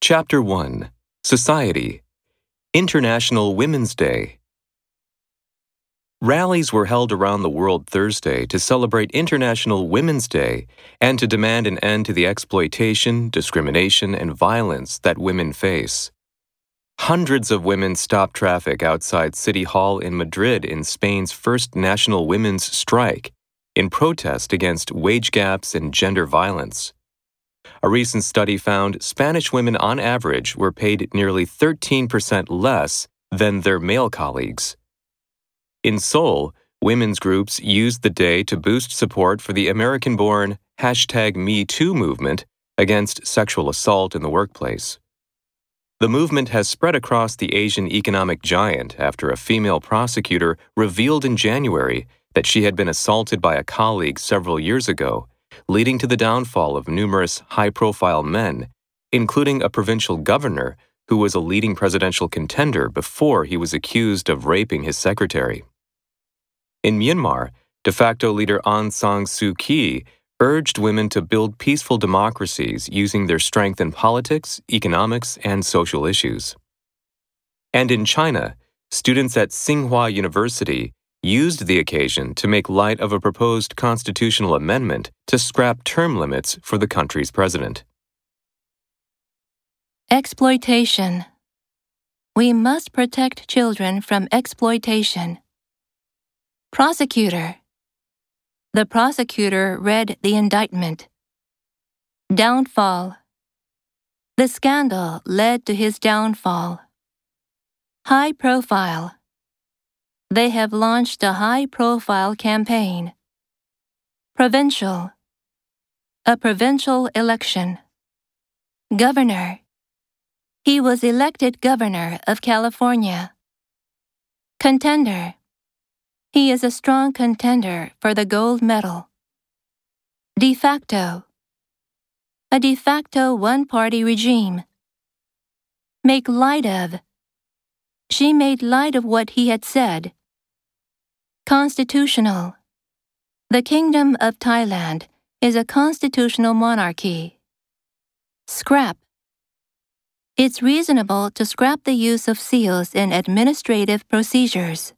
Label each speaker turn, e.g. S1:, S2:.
S1: Chapter 1 Society International Women's Day. Rallies were held around the world Thursday to celebrate International Women's Day and to demand an end to the exploitation, discrimination, and violence that women face. Hundreds of women stopped traffic outside City Hall in Madrid in Spain's first national women's strike in protest against wage gaps and gender violence. A recent study found Spanish women on average were paid nearly 13% less than their male colleagues. In Seoul, women's groups used the day to boost support for the American born hashtag MeToo movement against sexual assault in the workplace. The movement has spread across the Asian economic giant after a female prosecutor revealed in January that she had been assaulted by a colleague several years ago, leading to the downfall of numerous high profile men, including a provincial governor who was a leading presidential contender before he was accused of raping his secretary. In Myanmar, de facto leader Aung San Suu Kyi urged women to build peaceful democracies using their strength in politics, economics, and social issues. And in China, students at Tsinghua University used the occasion to make light of a proposed constitutional amendment to scrap term limits for the country's president.
S2: Exploitation. We must protect children from exploitation. Prosecutor. The prosecutor read the indictment. Downfall. The scandal led to his downfall. High profile. They have launched a high profile campaign. Provincial. A provincial election. Governor. He was elected governor of California. Contender. He is a strong contender for the gold medal. De facto. A de facto one party regime. Make light of. She made light of what he had said. Constitutional. The Kingdom of Thailand is a constitutional monarchy. Scrap. It's reasonable to scrap the use of seals in administrative procedures.